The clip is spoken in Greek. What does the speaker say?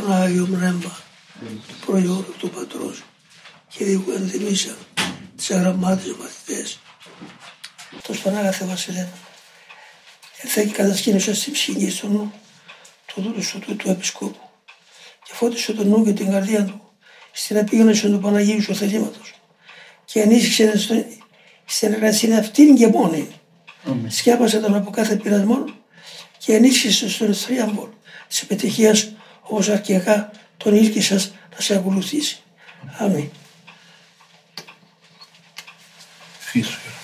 τον Άγιο Μνέμβα, προϊόν του Πατρός. Και δικού ενδυμίσαν τις αγραμμάτες μαθητές. Το Πανάγαθε Βασιλένα, θα και κατασκήνωσα στην ψυχή στο νου του δούλου σου του, του Επισκόπου. Και φώτισε τον νου και την καρδιά του. Στην επίγνωση του Παναγίου σου θελήματος. Και ενίσχυσε στην εργασία αυτήν και μόνη. Σκέπασε τον από κάθε πειρασμό και ενίσχυσε στον θρίαμβο της επιτυχίας όπω αρχικά τον ήλκησα να σε ακολουθήσει. Αμήν. Φύσου.